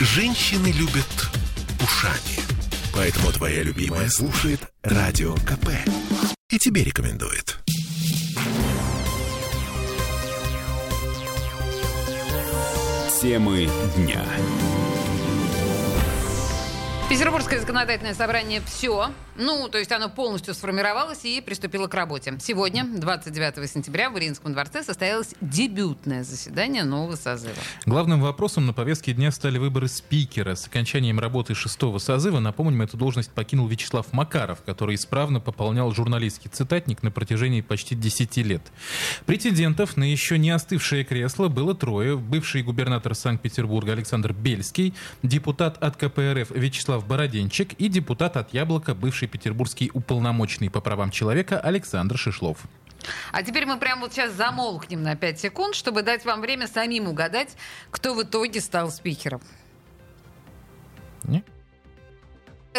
Женщины любят ушами. Поэтому твоя любимая слушает Радио КП. И тебе рекомендует. Темы дня. Петербургское законодательное собрание все. Ну, то есть оно полностью сформировалось и приступило к работе. Сегодня, 29 сентября, в Мариинском дворце состоялось дебютное заседание нового созыва. Главным вопросом на повестке дня стали выборы спикера. С окончанием работы шестого созыва, напомним, эту должность покинул Вячеслав Макаров, который исправно пополнял журналистский цитатник на протяжении почти 10 лет. Претендентов на еще не остывшее кресло было трое. Бывший губернатор Санкт-Петербурга Александр Бельский, депутат от КПРФ Вячеслав Бороденчик и депутат от Яблока, бывший петербургский уполномоченный по правам человека Александр Шишлов. А теперь мы прямо вот сейчас замолкнем на 5 секунд, чтобы дать вам время самим угадать, кто в итоге стал спикером. Не?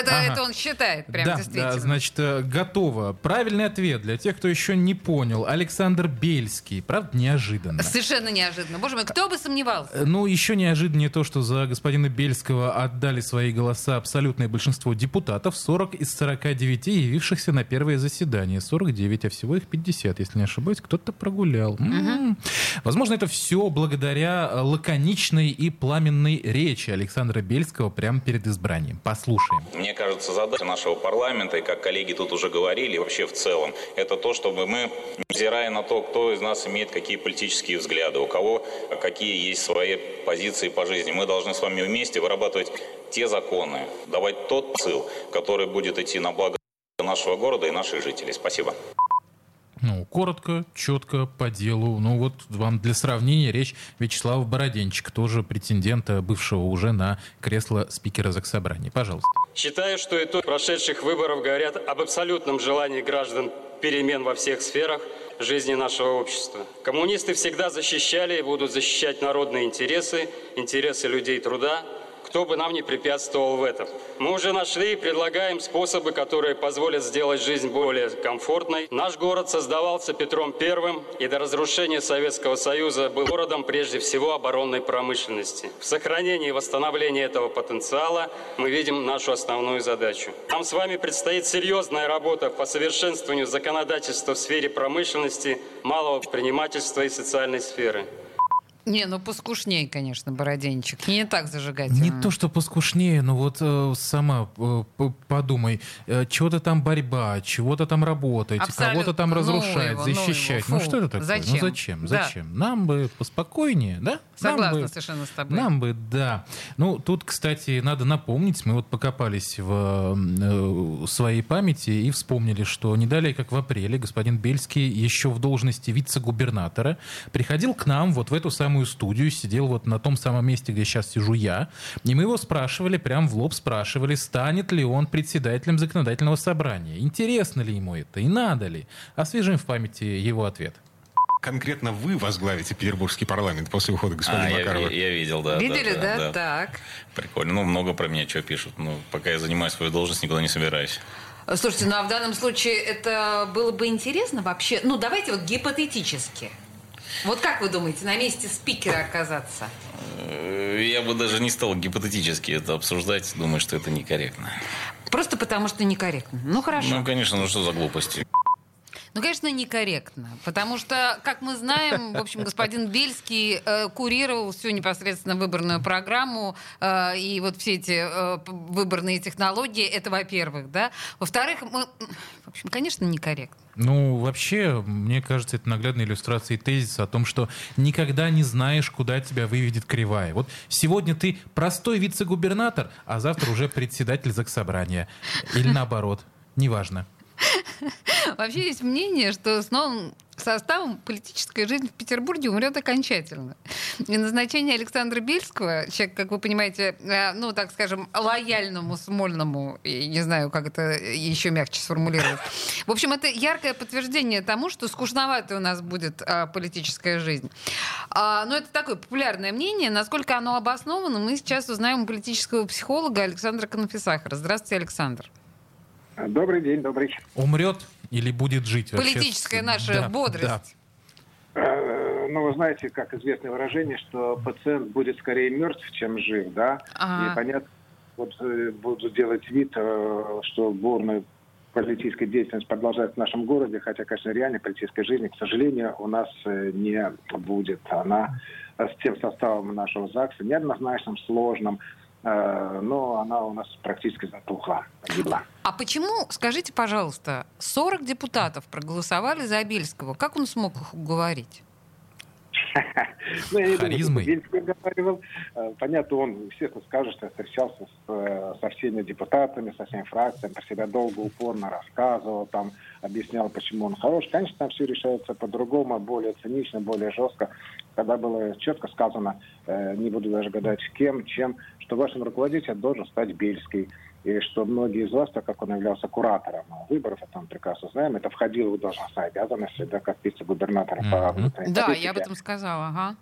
Это, Ага. это он считает, прям да, действительно. да, значит, э, готово. Правильный ответ для тех, кто еще не понял. Александр Бельский. Правда, неожиданно. Совершенно неожиданно. Боже мой, кто бы сомневался? Э, Ну, еще неожиданнее то, что за господина Бельского отдали свои голоса абсолютное большинство депутатов, 40 из 49 явившихся на первое заседание. 49, а всего их 50, если не ошибаюсь, кто-то прогулял. М. Возможно, это все благодаря э, лаконичной и пламенной речи Александра Бельского прямо перед избранием. Послушаем. Мне кажется, задача нашего парламента, и как коллеги тут уже говорили, вообще в целом, это то, чтобы мы, невзирая на то, кто из нас имеет какие политические взгляды, у кого какие есть свои позиции по жизни, мы должны с вами вместе вырабатывать те законы, давать тот посыл, который будет идти на благо нашего города и наших жителей. Спасибо. Ну, коротко, четко, по делу. Ну, вот вам для сравнения речь Вячеслава Бороденчика, тоже претендента, бывшего уже на кресло спикера Заксобрания. Пожалуйста. Считаю, что итоги прошедших выборов говорят об абсолютном желании граждан перемен во всех сферах жизни нашего общества. Коммунисты всегда защищали и будут защищать народные интересы, интересы людей труда, кто бы нам не препятствовал в этом. Мы уже нашли и предлагаем способы, которые позволят сделать жизнь более комфортной. Наш город создавался Петром Первым и до разрушения Советского Союза был городом прежде всего оборонной промышленности. В сохранении и восстановлении этого потенциала мы видим нашу основную задачу. Нам с вами предстоит серьезная работа по совершенствованию законодательства в сфере промышленности, малого предпринимательства и социальной сферы. Не, ну поскушнее, конечно, Бороденчик. Не так зажигательно. Не то, что поскушнее, но вот э, сама э, подумай, э, чего-то там борьба, чего-то там работать, Абсолютно. кого-то там Ну разрушать, его, ну защищать. его. Ну, Фу. что это такое? Зачем? Ну зачем? Да. Зачем? Нам бы поспокойнее, да? Согласна бы- совершенно с тобой. Нам бы, да. Ну, тут, кстати, надо напомнить, мы вот покопались в э, своей памяти и вспомнили, что не далее, как в апреле, господин Бельский еще в должности вице-губернатора приходил к нам вот в эту самую студию, сидел вот на том самом месте, где сейчас сижу я, и мы его спрашивали, прям в лоб спрашивали, станет ли он председателем законодательного собрания, интересно ли ему это и надо ли. Освежим в памяти его ответ. Конкретно вы возглавите Петербургский парламент после ухода господина А, я, Макарова. я- я видел, да. Видели, да? да? Так. Прикольно. Ну, много про меня что пишут. Ну, пока я занимаю свою должность, никуда не собираюсь. Слушайте, ну а в данном случае это было бы интересно вообще? Ну, давайте вот гипотетически. Вот как вы думаете, на месте спикера оказаться? Э, Я бы даже не стал гипотетически это обсуждать. Думаю, что это некорректно. Просто потому что некорректно. Ну, хорошо. Ну, конечно, ну что за глупости? Ну, конечно, некорректно, потому что, как мы знаем, в общем, господин Бельский э, курировал всю непосредственно выборную программу э, и вот все эти э, выборные технологии, это во-первых, да. Во-вторых, мы, в общем, конечно, некорректно. Ну, вообще, мне кажется, это наглядная иллюстрация тезиса о том, что никогда не знаешь, куда тебя выведет кривая. Вот сегодня ты простой вице-губернатор, а завтра уже председатель заксобрания. Или наоборот. Неважно. Вообще есть мнение, что с новым составом политическая жизнь в Петербурге умрет окончательно. И назначение Александра Бельского, человек, как вы понимаете, э, ну, так скажем, лояльному Смольному, и не знаю, как это еще мягче сформулировать. В общем, это яркое подтверждение тому, что скучноватая у нас будет а, политическая жизнь. А, но это такое популярное мнение. Насколько оно обосновано, мы сейчас узнаем у политического психолога Александра Конфисахара. Здравствуйте, Александр. Добрый день, добрый вечер. Умрет или будет жить вообще? Политическая наша Да, бодрость. да. Э, ну, вы знаете, как известное выражение, что пациент будет скорее мертв, чем жив, да? Ага. И понятно, вот э, буду делать вид, э, что бурная политическая деятельность продолжается в нашем городе, хотя, конечно, реальной политической жизни, к сожалению, у нас э, не будет. Она с тем составом нашего ЗАГСа, неоднозначным, сложным, но она у нас практически затухла, погибла. А почему, скажите, пожалуйста, 40 депутатов проголосовали за Бельского? Как он смог их уговорить? Ну, я не думаю, Харизмой. Бельский говорил. Э, Понятно, он, естественно, скажет, что встречался с, э, со всеми депутатами, со всеми фракциями, про себя долго, упорно рассказывал, там, объяснял, почему он хорош. Конечно, там все решается по-другому, более цинично, более жестко. Когда было четко сказано, э, не буду даже гадать, кем, чем, что вашим руководителем должен стать Бельский. И что многие из вас, так как он являлся куратором выборов, это мы прекрасно знаем, это входило в должностные обязанности, да, как вице-губернатора по Мгм. внутренней Да, политике. я об этом сказала, ага.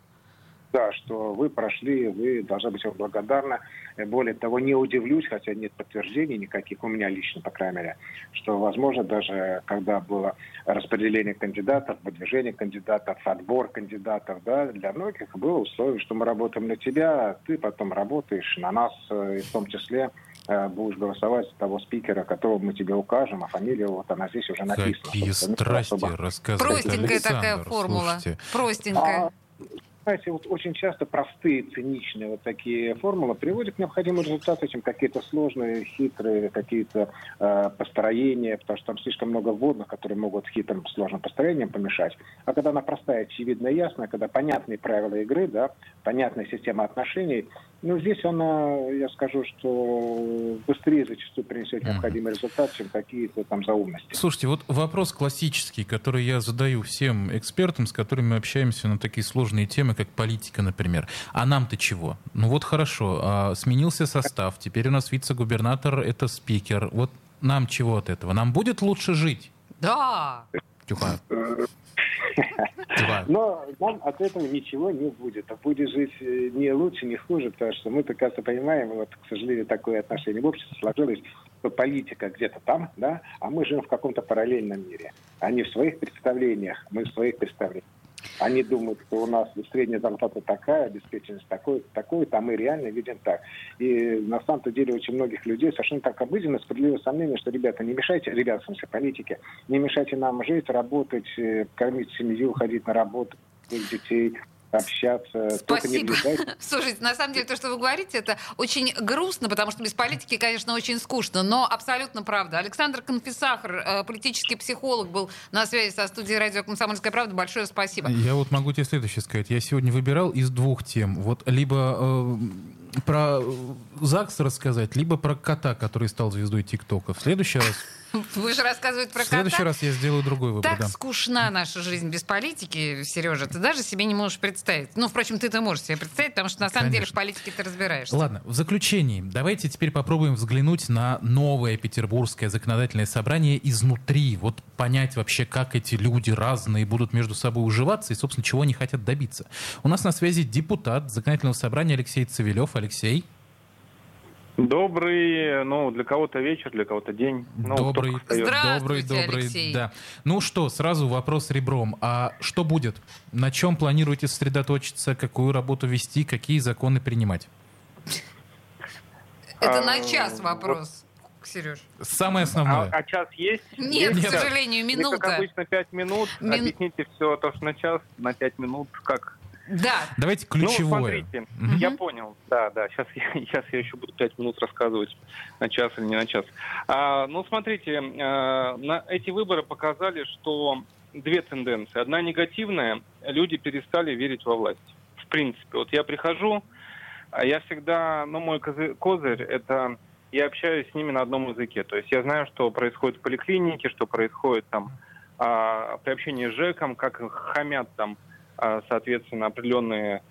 Да, что вы прошли, вы должны быть вам благодарны. Более того, не удивлюсь, хотя нет подтверждений никаких у меня лично, по крайней мере, что, возможно, даже когда было распределение кандидатов, выдвижение кандидатов, отбор кандидатов, да, для многих было условие, что мы работаем на тебя, а ты потом работаешь на нас, э, и в том числе будешь голосовать за того спикера, которого мы тебе укажем, а фамилия вот она здесь уже написана. Какие страсти особо- рассказывает Простенькая такая Александр. формула. Слушайте, Простенькая. А, знаете, вот очень часто простые, циничные вот такие формулы приводят к необходимому результату, чем какие-то сложные, хитрые какие-то э, построения, потому что там слишком много вводных, которые могут хитрым, сложным построением помешать. А когда она простая, очевидная, ясная, когда понятные правила игры, да, понятная система отношений, ну, здесь она, я скажу, что быстрее зачастую принесет необходимый результат, чем какие-то там заумности. Слушайте, вот вопрос классический, который я задаю всем экспертам, с которыми мы общаемся на такие сложные темы, как политика, например. А нам-то чего? Ну вот хорошо, а, сменился состав, теперь у нас вице-губернатор — это спикер. Вот нам чего от этого? Нам будет лучше жить? Да. Тюха. Тюха. Но нам от этого ничего не будет. А будет жить э, не лучше, не хуже, потому что мы прекрасно понимаем, вот, к сожалению, такое отношение в обществе сложилось, политика где-то там, да, а мы живем в каком-то параллельном мире. Они в своих представлениях, мы в своих представлениях. Они думают, что у нас средняя зарплата такая, обеспеченность такой, такой, а мы реально видим так. И на самом-то деле очень многих людей совершенно так обыденно, справедливое сомнение, что, ребята, не мешайте, ребята, в смысле политики, не мешайте нам жить, работать, э, кормить семью, ходить на работу, детей, общаться. Спасибо. Слушайте, на самом деле то, что вы говорите, это очень грустно, потому что без политики, конечно, очень скучно, но абсолютно правда. Александр Конфисахар, э, политический психолог, был на связи со студией радио «Комсомольская правда». Большое спасибо. Я вот могу тебе следующее сказать. Я сегодня выбирал из двух тем. Вот либо э, про ЗАГС рассказать, либо про кота, который стал звездой ТикТока. В следующий раз, Вы же рассказываете про в следующий кота. раз я сделаю другой выбор. Так да. скучна наша жизнь без политики, Сережа, ты даже себе не можешь представить. Ну, впрочем, ты-то можешь себе представить, потому что на самом деле в Конечно. политике ты разбираешься. Ладно, в заключении давайте теперь попробуем взглянуть на новое петербургское законодательное собрание изнутри. Вот понять вообще, как эти люди разные будут между собой уживаться и, собственно, чего они хотят добиться. У нас на связи депутат законодательного собрания Алексей Цивилев. Алексей, Добрый, ну, для кого-то вечер, для кого-то день. Ну, добрый, добрый, добрый, Алексей. да. Ну что, сразу вопрос ребром. А что будет? На чем планируете сосредоточиться? Какую работу вести? Какие законы принимать? Это А, на час вот- вопрос, Сереж. Самое А, основное. а час есть? Нет, Есть к час? сожалению, Или, как минута. обычно, пять минут. Мин- Объясните все то, что на час, на пять минут, как... Да. Давайте Ну, ключевое. смотрите, Мгм. я понял. Да, да, сейчас я, сейчас я еще буду пять минут рассказывать на час или не на час. А, ну, смотрите, э, на, эти выборы показали, что две тенденции. Одна негативная, люди перестали верить во власть. В принципе, вот я прихожу, а я всегда, ну, мой козы- козырь, это я общаюсь с ними на одном языке. То есть я знаю, что происходит в поликлинике, что происходит там а, при общении с ЖЭКом, как хамят там, а, соответственно, определенные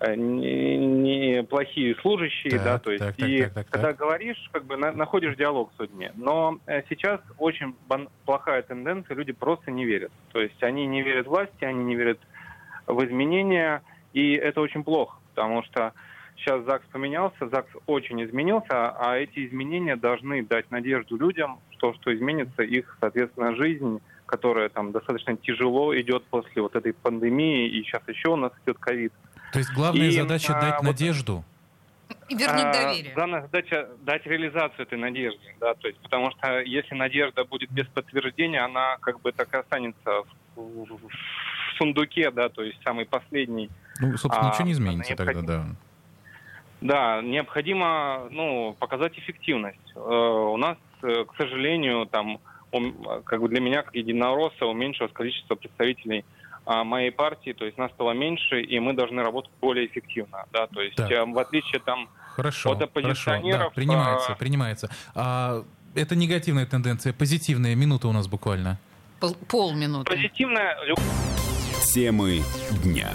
э, не- не плохие служащие, Так, да, то есть так, так, и так, так, когда так. говоришь, как бы на- находишь диалог с людьми. Но э, сейчас очень бан- плохая тенденция, люди просто не верят. То есть они не верят власти, они не верят в изменения, и это очень плохо, потому что сейчас ЗАГС поменялся, ЗАГС очень изменился, а эти изменения должны дать надежду людям, что, что изменится их, соответственно, жизнь, которая там достаточно тяжело идет после вот этой пандемии, и сейчас еще у нас идет ковид. То есть главная И, задача а, дать вот- надежду. И вернуть А, доверие. Главная задача дать реализацию этой надежды, да, то есть, потому что если надежда будет без подтверждения, она как бы так и останется в, в- в сундуке, да, то есть самый последний. Ну, собственно, А, ничего не изменится тогда, необходимо. да. Да, необходимо, ну, показать эффективность. Э, у нас, э, к сожалению, там, ум- как бы для меня, как единоросса, уменьшилось количество представителей а, моей партии, то есть нас стало меньше, и мы должны работать более эффективно, да, то есть Так. э, в отличие там Хорошо, От хорошо, да, оппозиционеров, принимается, а- принимается. А, это негативная тенденция, позитивная минута у нас буквально. Пол- полминуты. позитивная Темы дня.